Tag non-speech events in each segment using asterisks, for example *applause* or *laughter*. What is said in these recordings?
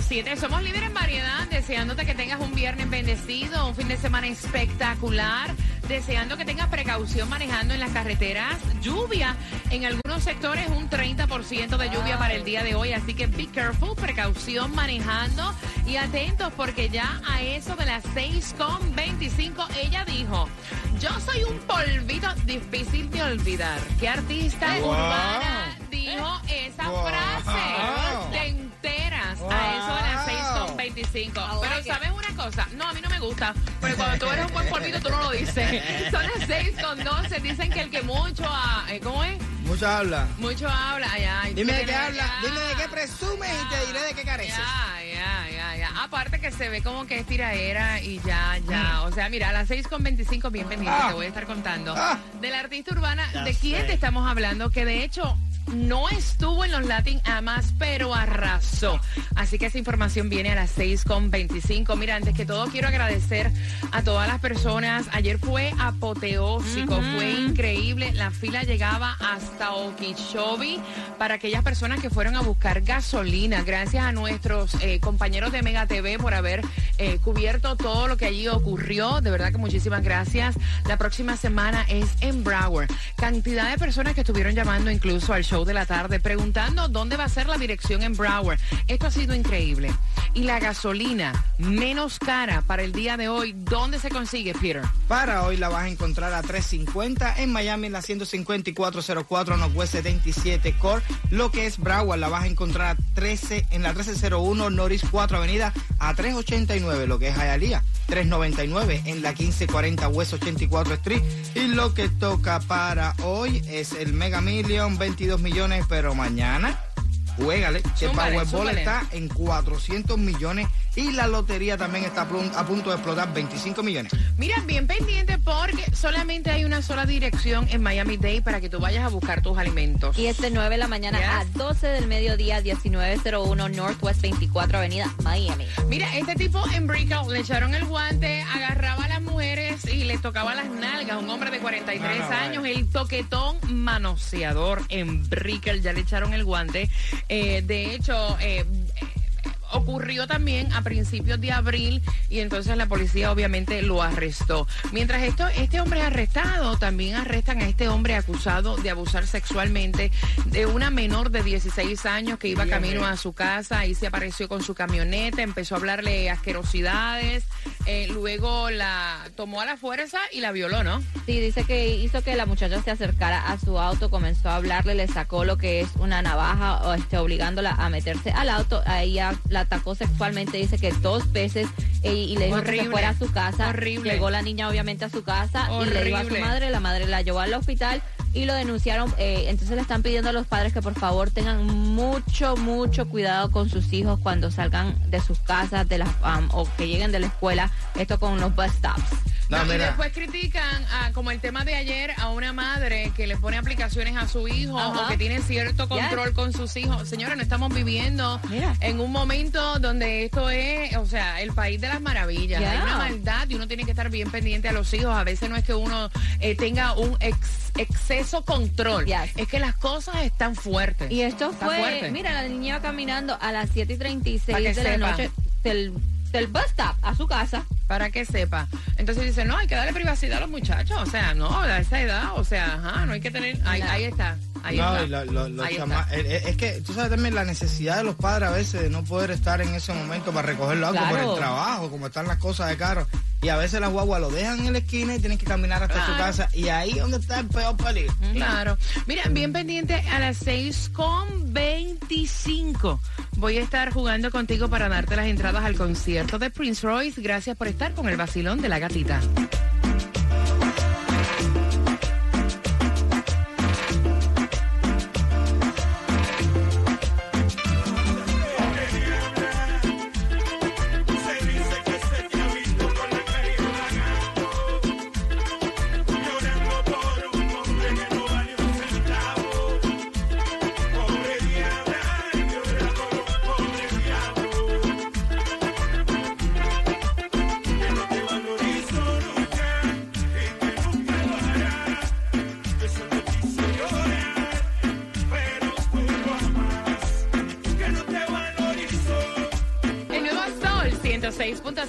106.7 somos líderes en variedad, deseándote que tengas un viernes bendecido, un fin de semana espectacular, deseando que tengas precaución manejando en las carreteras, lluvia en algunos sectores, un 30% de lluvia para el día de hoy, así que be careful, precaución manejando y atentos porque ya a eso de las 6.25 ella dijo, yo soy un polvito difícil de olvidar. ¿Qué artista Wow. urbana dijo esa Wow. frase? Te 6.25. Pero ¿sabes una cosa? No, a mí no me gusta. Porque cuando tú eres un buen polvito, tú no lo dices. *laughs* Son las 6.12. Dicen que el que mucho... ha- eh, ¿Cómo es? Mucha habla. Mucho habla. Ay, ay, Dime de qué habla, ya. dime de qué presumes y te diré de qué careces. Ya, ya, ya, ya. Aparte que se ve como que es tiraera y ya, ya. O sea, mira, a las 6.25, bien pendiente, Ah. te voy a estar contando. Ah. De la artista urbana, Ya ¿de quién sé. te estamos hablando? Que de hecho no estuvo en los Latin Amas, pero arrasó. Así que esa información viene a las 6.25. Mira, antes que todo quiero agradecer a todas las personas. Ayer fue apoteósico, fue increíble. La fila llegaba hasta Okeechobee para aquellas personas que fueron a buscar gasolina. Gracias a nuestros eh, compañeros de Mega TV por haber eh, cubierto todo lo que allí ocurrió. De verdad que muchísimas gracias. La próxima semana es en Broward. Cantidad de personas que estuvieron llamando incluso al show de la tarde preguntando dónde va a ser la dirección en Broward. Esto ha sido increíble. Y la gasolina menos cara para el día de hoy, ¿dónde se consigue, Peter? Para hoy la vas a encontrar a 350 en Miami, en la 15404 Northwest 77 Core. Lo que es Broward la vas a encontrar a 13 en la 1301 Norris 4 Avenida a 389, lo que es Hialeah. 399 en la 1540 West 84 Street. Y lo que toca para hoy es el Mega Million, 22 millones, pero mañana. Juégale, que Powerball zúmbale. está en 400 millones y la lotería también está a pun- a punto de explotar 25 millones. Mira, bien pendiente porque solamente hay una sola dirección en Miami Day para que tú vayas a buscar tus alimentos. Y es de 9 de la mañana Yes. a 12 del mediodía, 1901 Northwest 24 Avenida, Miami. Mira, este tipo en Brickell le echaron el guante, agarraba a las mujeres y les tocaba las nalgas. Un hombre de 43 No, no, años, vaya. el toquetón manoseador en Brickell, ya le echaron el guante. Eh, de hecho, eh, ocurrió también a principios de abril y entonces la policía obviamente lo arrestó. Mientras esto, este hombre es arrestado, también arrestan a este hombre acusado de abusar sexualmente de una menor de 16 años que iba camino a su casa y se apareció con su camioneta, empezó a hablarle asquerosidades, eh, luego la tomó a la fuerza y la violó, ¿no? Sí, dice que hizo que la muchacha se acercara a su auto, comenzó a hablarle, le sacó lo que es una navaja, o este, obligándola a meterse al auto. A ella la atacó sexualmente, dice que dos veces eh, y le dijo que Horrible. se fuera a su casa. Horrible. Llegó la niña obviamente a su casa y le dijo a su madre, la madre la llevó al hospital y lo denunciaron. eh, entonces le están pidiendo a los padres que por favor tengan mucho, mucho cuidado con sus hijos cuando salgan de sus casas de las, um, o que lleguen de la escuela. Esto con los bus stops. No, No, y después critican, a, como el tema de ayer, a una madre que le pone aplicaciones a su hijo Ajá. o que tiene cierto control con sus hijos. Señora, no estamos viviendo en un momento donde esto es, o sea, el país de las maravillas. Ya. Hay una maldad y uno tiene que estar bien pendiente a los hijos. A veces no es que uno eh, tenga un ex- exceso control, Yes. es que las cosas están fuertes. Y esto Está fue, fuerte. mira, la niña iba caminando a las 7 y Pa' 36 que de la noche del, del bus stop a su casa. para que sepa. Entonces dice, no, hay que darle privacidad a los muchachos. O sea, no, a esa edad, o sea, ajá, no hay que tener. Ahí, No. ahí está. No, y lo- los chama- es que tú sabes también la necesidad de los padres a veces de no poder estar en ese momento para recoger los autos por el trabajo, como están las cosas de caro. Y a veces las guaguas lo dejan en la esquina y tienen que caminar hasta su Claro. casa. Y ahí es donde está el peor peligro. Claro. Mira, bien pendiente a las 6 con 25. Voy a estar jugando contigo para darte las entradas al concierto de Prince Royce. Gracias por estar con el vacilón de la gatita.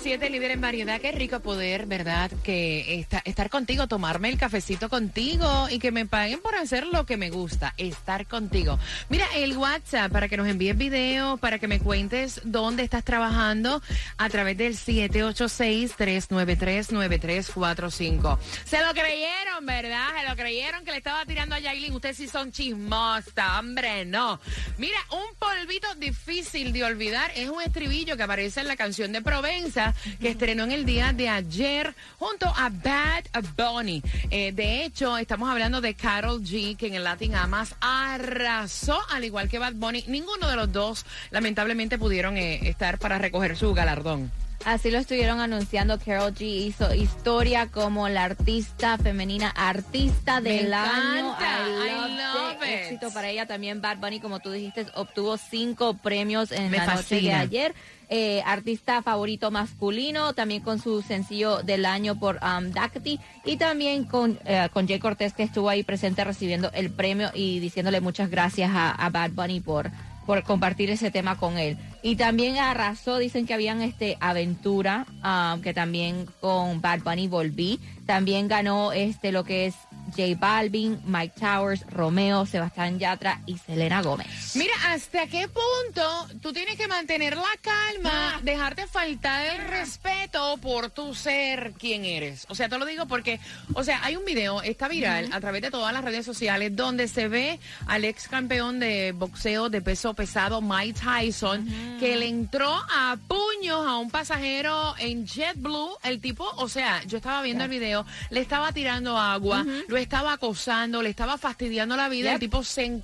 106.7, líder en variedad. Qué rico poder, ¿verdad? Que esta- estar contigo, tomarme el cafecito contigo y que me paguen por hacer lo que me gusta, estar contigo. Mira, el WhatsApp para que nos envíes video, para que me cuentes dónde estás trabajando a través del 786-393-9345. Se lo creyeron, ¿verdad? Se lo creyeron que le estaba tirando a Yailin. Ustedes sí son chismosa, hombre, no. Mira, un polvito difícil de olvidar es un estribillo que aparece en la canción de Provenza que estrenó en el día de ayer junto a Bad Bunny. Eh, de hecho, estamos hablando de Carol G, que en el Latin Amas arrasó, al igual que Bad Bunny. Ninguno de los dos, lamentablemente, pudieron eh, estar para recoger su galardón. Así lo estuvieron anunciando. Carol G hizo historia como la artista femenina, artista Me del año. encanta. I love it. it. Éxito para ella también. Bad Bunny, como tú dijiste, obtuvo cinco premios en Me la noche de ayer. Eh, artista favorito masculino, también con su sencillo del año por um, Daquiti y también con, eh, con Jay Cortés que estuvo ahí presente recibiendo el premio y diciéndole muchas gracias a, a Bad Bunny por, por compartir ese tema con él. Y también arrasó, dicen que habían este Aventura, um, que también con Bad Bunny volví. También ganó este lo que es J Balvin, Mike Towers, Romeo, Sebastián Yatra y Selena Gómez. Mira, ¿hasta qué punto tú tienes que mantener la calma, dejarte faltar el respeto por tu ser quien eres? O sea, te lo digo porque, o sea, hay un video, está viral a través de todas las redes sociales, donde se ve al ex campeón de boxeo de peso pesado, Mike Tyson, que le entró a puños a un pasajero en JetBlue. El tipo, o sea, yo estaba viendo el video, le estaba tirando agua, lo estaba acosando, le estaba fastidiando la vida. El tipo se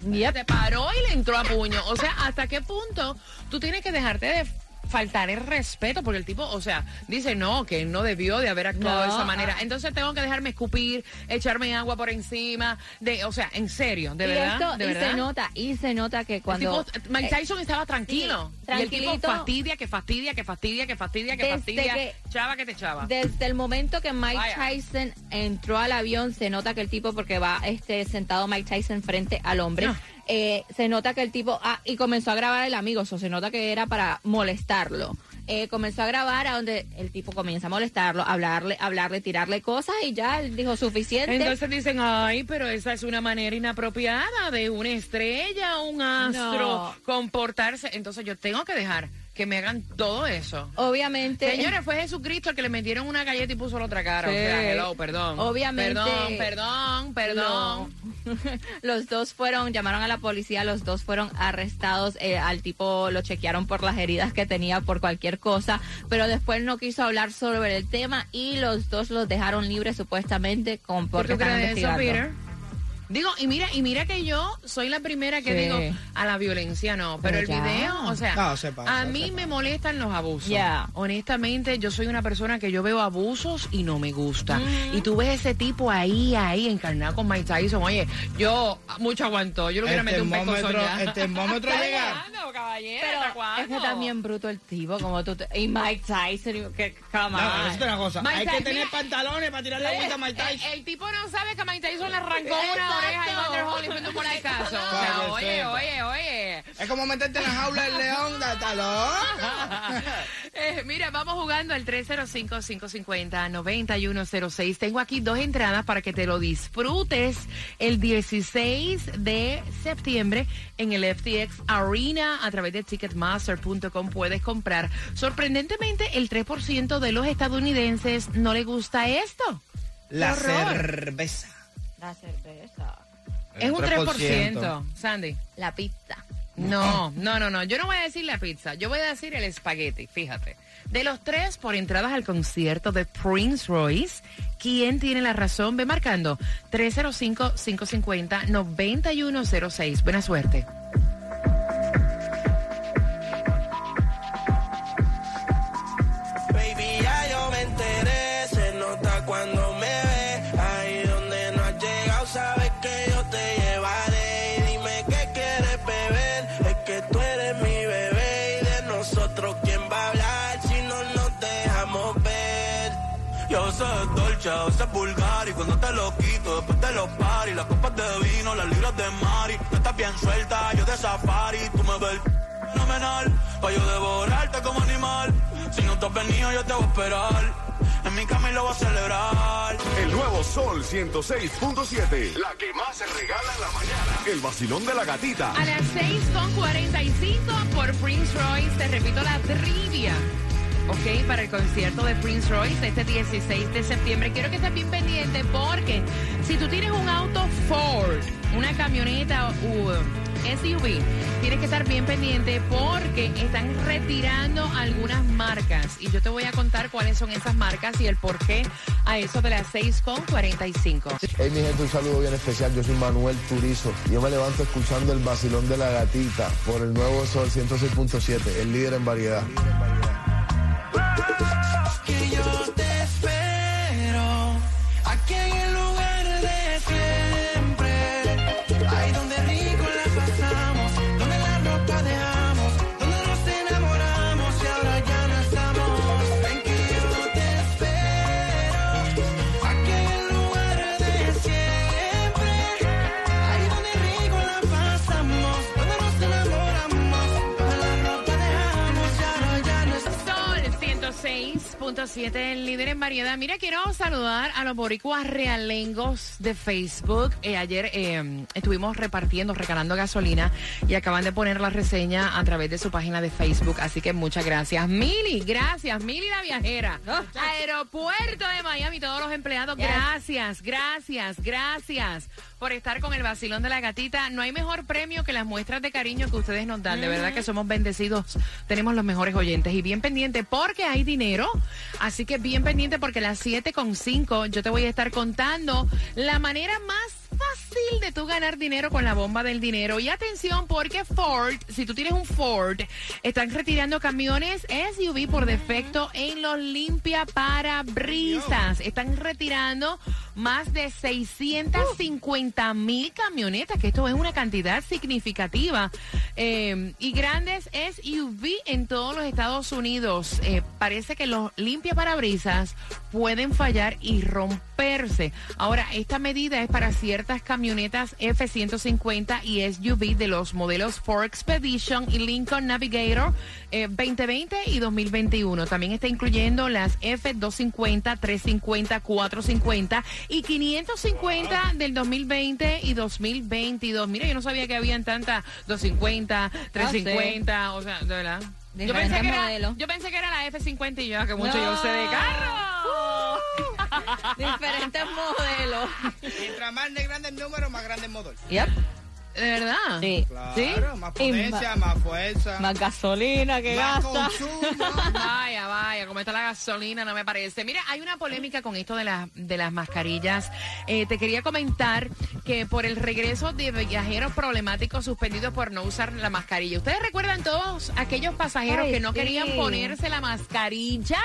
se paró y le entró a puño. O sea, ¿hasta qué punto tú tienes que dejarte de faltar el respeto? Porque el tipo, o sea, dice no, que no debió de haber actuado de esa manera. ah. Entonces tengo que dejarme escupir, echarme agua por encima. de O sea, en serio, de y verdad. esto, de y verdad. se nota, y se nota que El cuando... tipo, Mike eh, Tyson estaba tranquilo. sí, y el tipo fastidia, que fastidia, que fastidia, que fastidia, que fastidia. que- chava que te chava. Desde el momento que Mike Vaya. Tyson entró al avión, se nota que el tipo, porque va este sentado Mike Tyson frente al hombre. Eh, se nota que el tipo, ah, y comenzó a grabar el amigo, eso se nota que era para molestarlo. Eh, comenzó a grabar a donde el tipo comienza a molestarlo, hablarle, hablarle, tirarle cosas y ya él dijo suficiente. Entonces dicen, ay, pero esa es una manera inapropiada de una estrella, un astro, No. comportarse. Entonces yo tengo que dejar que me hagan todo eso. Obviamente. Señores, fue Jesucristo el que le metieron una galleta y puso la otra cara. O sea, hello, perdón. Obviamente. Perdón, perdón, perdón. No. *laughs* los dos fueron, llamaron a la policía, los dos fueron arrestados. eh, al tipo lo chequearon por las heridas que tenía por cualquier cosa, pero después no quiso hablar sobre el tema y los dos los dejaron libres supuestamente con ¿Qué porque tú crees eso. Peter? Digo, y mira, y mira que yo soy la primera que Sí. digo a la violencia no, pero, Pero el ya. video, o sea, No, se pasa, a se mí pasa. me molestan los abusos. Ya. Honestamente, yo soy una persona que yo veo abusos y no me gusta. Y tú ves ese tipo ahí, ahí, encarnado con Mike Tyson. Oye, yo mucho aguantó. Yo le hubiera El metido un termómetro, ya. el termómetro Está *laughs* llega. llegando, caballero, Pero es que también bruto el tipo, como tú. te- y Mike Tyson, que come No, es una cosa. Mike Hay que Tyson, tener mira. pantalones para tirar la vuelta a Mike El, Tyson. el tipo no sabe que Mike Tyson le arrancó una. Oreja y Holyfield por el caso. O sea, oye, oye, oye. Es como meterte en la jaula del león. loco. *laughs* Eh, mira, vamos jugando al 305-550-9106. Tengo aquí dos entradas para que te lo disfrutes el 16 de septiembre en el FTX Arena a través de Ticketmaster.com puedes comprar. Sorprendentemente, el 3% de los estadounidenses no le gusta esto. La cerveza. La cerveza. Es un 3%, Sandy. La pizza. No, no, no, no. Yo no voy a decir la pizza. Yo voy a decir el espagueti. Fíjate. De los tres por entradas al concierto de Prince Royce, ¿quién tiene la razón? Ve marcando 305-550-9106. Buena suerte. Yo sé dolce, a veces vulgar y cuando te lo quito, después te lo pari, las copas de vino, las libras de mari, tú estás bien suelta, yo de safari, tú me ves Fenomenal, pa' yo devorarte como animal. Si no te has venido, yo te voy a esperar. En mi cama y lo voy a celebrar. El nuevo Sol 106.7. La que más se regala en la mañana. El vacilón de la gatita. A las 6.45 por Prince Royce, te repito la trivia. Ok, para el concierto de Prince Royce este 16 de septiembre. Quiero que estés bien pendiente porque si tú tienes un auto Ford, una camioneta u SUV, tienes que estar bien pendiente porque están retirando algunas marcas. Y yo te voy a contar cuáles son esas marcas y el por qué a eso de las 6.45. Hey, mi gente, un saludo bien especial. Yo soy Manuel Turizo. Yo me levanto escuchando el vacilón de la gatita por el nuevo Sol 106.7, el líder en variedad. Que yo 106.7, el líder en variedad. Mira, quiero saludar a los boricuas realengos de Facebook. Eh, ayer eh, estuvimos repartiendo, regalando gasolina y acaban de poner la reseña a través de su página de Facebook. Así que muchas gracias. Mili, gracias. Mili la viajera. Aeropuerto de Miami, todos los empleados, gracias, gracias, gracias por estar con el vacilón de la gatita. No hay mejor premio que las muestras de cariño que ustedes nos dan. De verdad que somos bendecidos. Tenemos los mejores oyentes y bien pendiente porque hay dinero. Así que bien pendiente porque a las 7.5 yo te voy a estar contando la manera más fácil de tú ganar dinero con la bomba del dinero. Y atención porque Ford, si tú tienes un Ford, están retirando camiones SUV por defecto en los limpia parabrisas. Están retirando más de 650 mil camionetas, que esto es una cantidad significativa. Eh, y grandes SUV en todos los Estados Unidos. Eh, parece que los limpia parabrisas pueden fallar y romperse. Ahora, esta medida es para ciertas camionetas F-150 y SUV de los modelos Ford Expedition y Lincoln Navigator eh, 2020 y 2021. También está incluyendo las F-250, 350, 450 y 550 del 2020 y 2022. Mira, yo no sabía que habían tantas 250, 350, o sea, de verdad. Yo pensé, que era, yo pensé que era la F50 y yo, que mucho yo sé de carro. *laughs* Diferentes modelos. Mientras más de grande el número, más grande el motor. Yep. ¿De verdad? Sí. Claro, más potencia, más fuerza, Más gasolina que más gasta. *laughs* Vaya, vaya, como está la gasolina, no me parece. Mira, hay una polémica con esto de, las de las mascarillas. Eh, te quería comentar que por el regreso de viajeros problemáticos suspendidos por no usar la mascarilla. ¿Ustedes recuerdan todos aquellos pasajeros Ay, que no sí. querían ponerse la mascarilla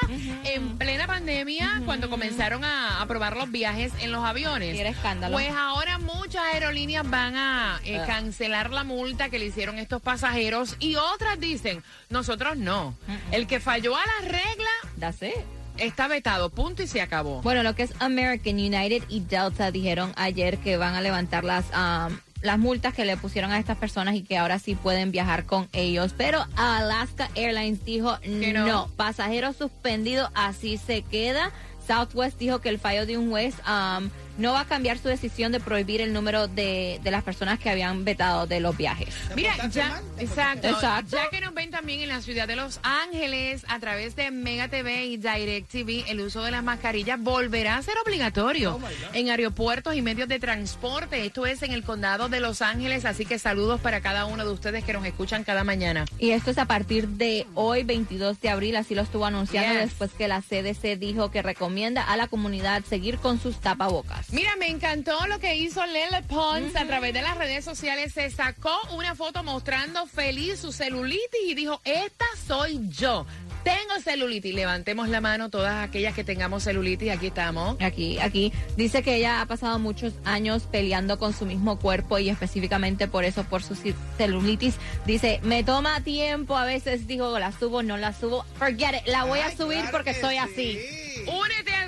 en plena pandemia cuando comenzaron a aprobar los viajes en los aviones? Sí, era escándalo. Pues ahora muchas aerolíneas van a eh, Cancelar la multa que le hicieron estos pasajeros y otras dicen, nosotros no. El que falló a la regla That's it. está vetado, punto y se acabó. Bueno, lo que es American United y Delta dijeron ayer que van a levantar las um, las multas que le pusieron a estas personas y que ahora sí pueden viajar con ellos. Pero Alaska Airlines dijo no. no. pasajeros suspendidos, así se queda. Southwest dijo que el fallo de un juez um, no va a cambiar su decisión de prohibir el número de, de las personas que habían vetado de los viajes. Mira, ya, mal, exacto, Exacto. ya que nos ven también en la ciudad de Los Ángeles a través de Mega TV y Direct TV, el uso de las mascarillas volverá a ser obligatorio en aeropuertos y medios de transporte. Esto es en el condado de Los Ángeles, así que saludos para cada uno de ustedes que nos escuchan cada mañana. Y esto es a partir de hoy, 22 de abril, así lo estuvo anunciando Yes. después que la CDC dijo que recomienda a la comunidad seguir con sus tapabocas. Mira, me encantó lo que hizo Lele Pons a través de las redes sociales. Se sacó una foto mostrando feliz su celulitis y dijo, esta soy yo. Tengo celulitis. Levantemos la mano todas aquellas que tengamos celulitis. Aquí estamos. Aquí, aquí dice que ella ha pasado muchos años peleando con su mismo cuerpo y específicamente por eso, por su celulitis. Dice, me toma tiempo, a veces digo, la subo, no la subo. Forget it, la voy a subir claro porque que soy sí. así. Únete al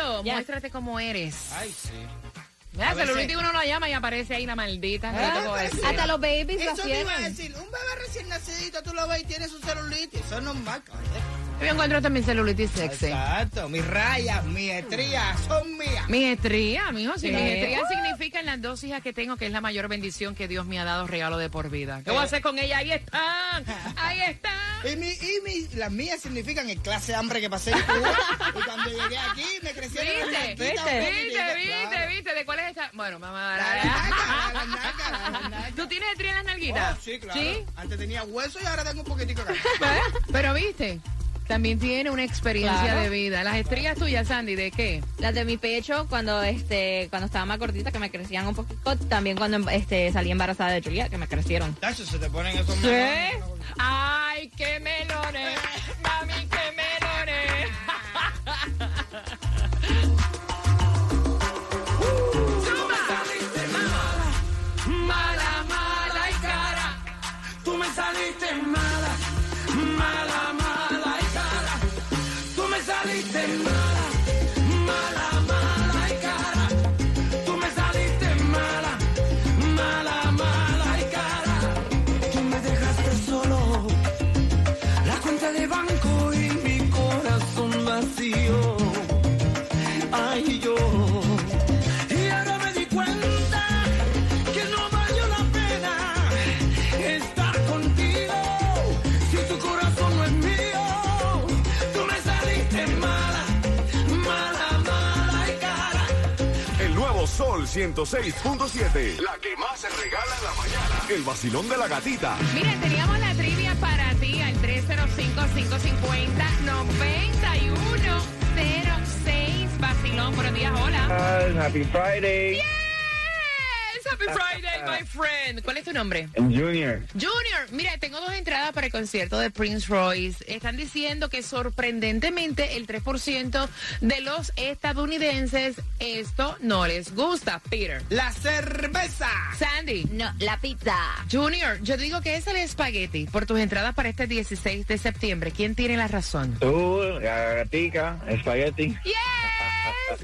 reto. Yes. Muéstrate cómo eres. Ay, sí. Ya, celulitis uno lo llama y aparece ahí la maldita. ¿Qué te puedo decir? Hasta los babies lo Eso te iba a decir, un bebé recién nacido gordito, tú lo ves y tiene su celulitis. Eso es normal, caballero. Yo encuentro también celulitis sexy. Exacto. Mis rayas, mis estrías son mías. Mi estría, mijo, Sí. mis estrías significan las dos hijas que tengo, que es la mayor bendición que Dios me ha dado regalo de por vida. ¿Qué voy a hacer con ella? Ahí están, ahí están. Y, mi, y mi, las mías significan el clase de hambre que pasé en Cuba. *laughs* y cuando llegué aquí me crecieron las ¿Viste? nalguitas ¿Viste? ¿Viste? ¿Viste? ¿Viste? ¿De cuál es esta? Bueno, mamá. *laughs* ¿Tú tienes estrías en las nalguitas? Oh, sí, claro. Antes tenía hueso y ahora tengo un poquitico acá. *laughs* Pero viste, también tiene una experiencia Claro. de vida. Las estrías tuyas, Sandy, ¿de qué? Las de mi pecho, cuando este cuando estaba más gordita, que me crecían un poquito. También cuando este salí embarazada de Julia, que me crecieron. Tacho, se te ponen esos ¿Sí? melones. ¡Ay, qué melones! 106.7. La que más se regala en la mañana. El vacilón de la gatita. Miren, teníamos la trivia para ti al 305-550-9106. Vacilón, buenos días, hola. Happy Friday. Yes, happy Friday, my friend. ¿Cuál es tu nombre? Junior. Junior, mira, tengo dos entradas para el concierto de Prince Royce. Están diciendo que sorprendentemente el 3% de los estadounidenses esto no les gusta. Peter. La cerveza. Sandy. No, la pizza. Junior, yo digo que es el espagueti por tus entradas para este 16 de septiembre. ¿Quién tiene la razón? Tú, la gatica, espagueti,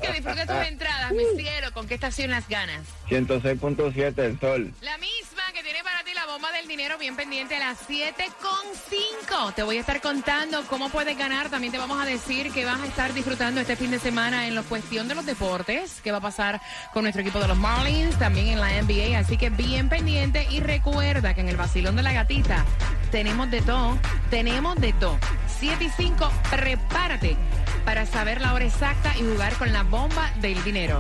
Que disfrutes tus entradas, mi cielo. ¿Con qué estación las ganas? 106.7 el sol. La misma dinero bien pendiente a las 7.5. Te voy a estar contando cómo puedes ganar. También te vamos a decir que vas a estar disfrutando este fin de semana en la cuestión de los deportes. ¿Qué va a pasar con nuestro equipo de los Marlins? También en la NBA. Así que bien pendiente y recuerda que en el vacilón de la gatita tenemos de todo. Tenemos de todo. 7 y 5, prepárate para saber la hora exacta y jugar con la bomba del dinero.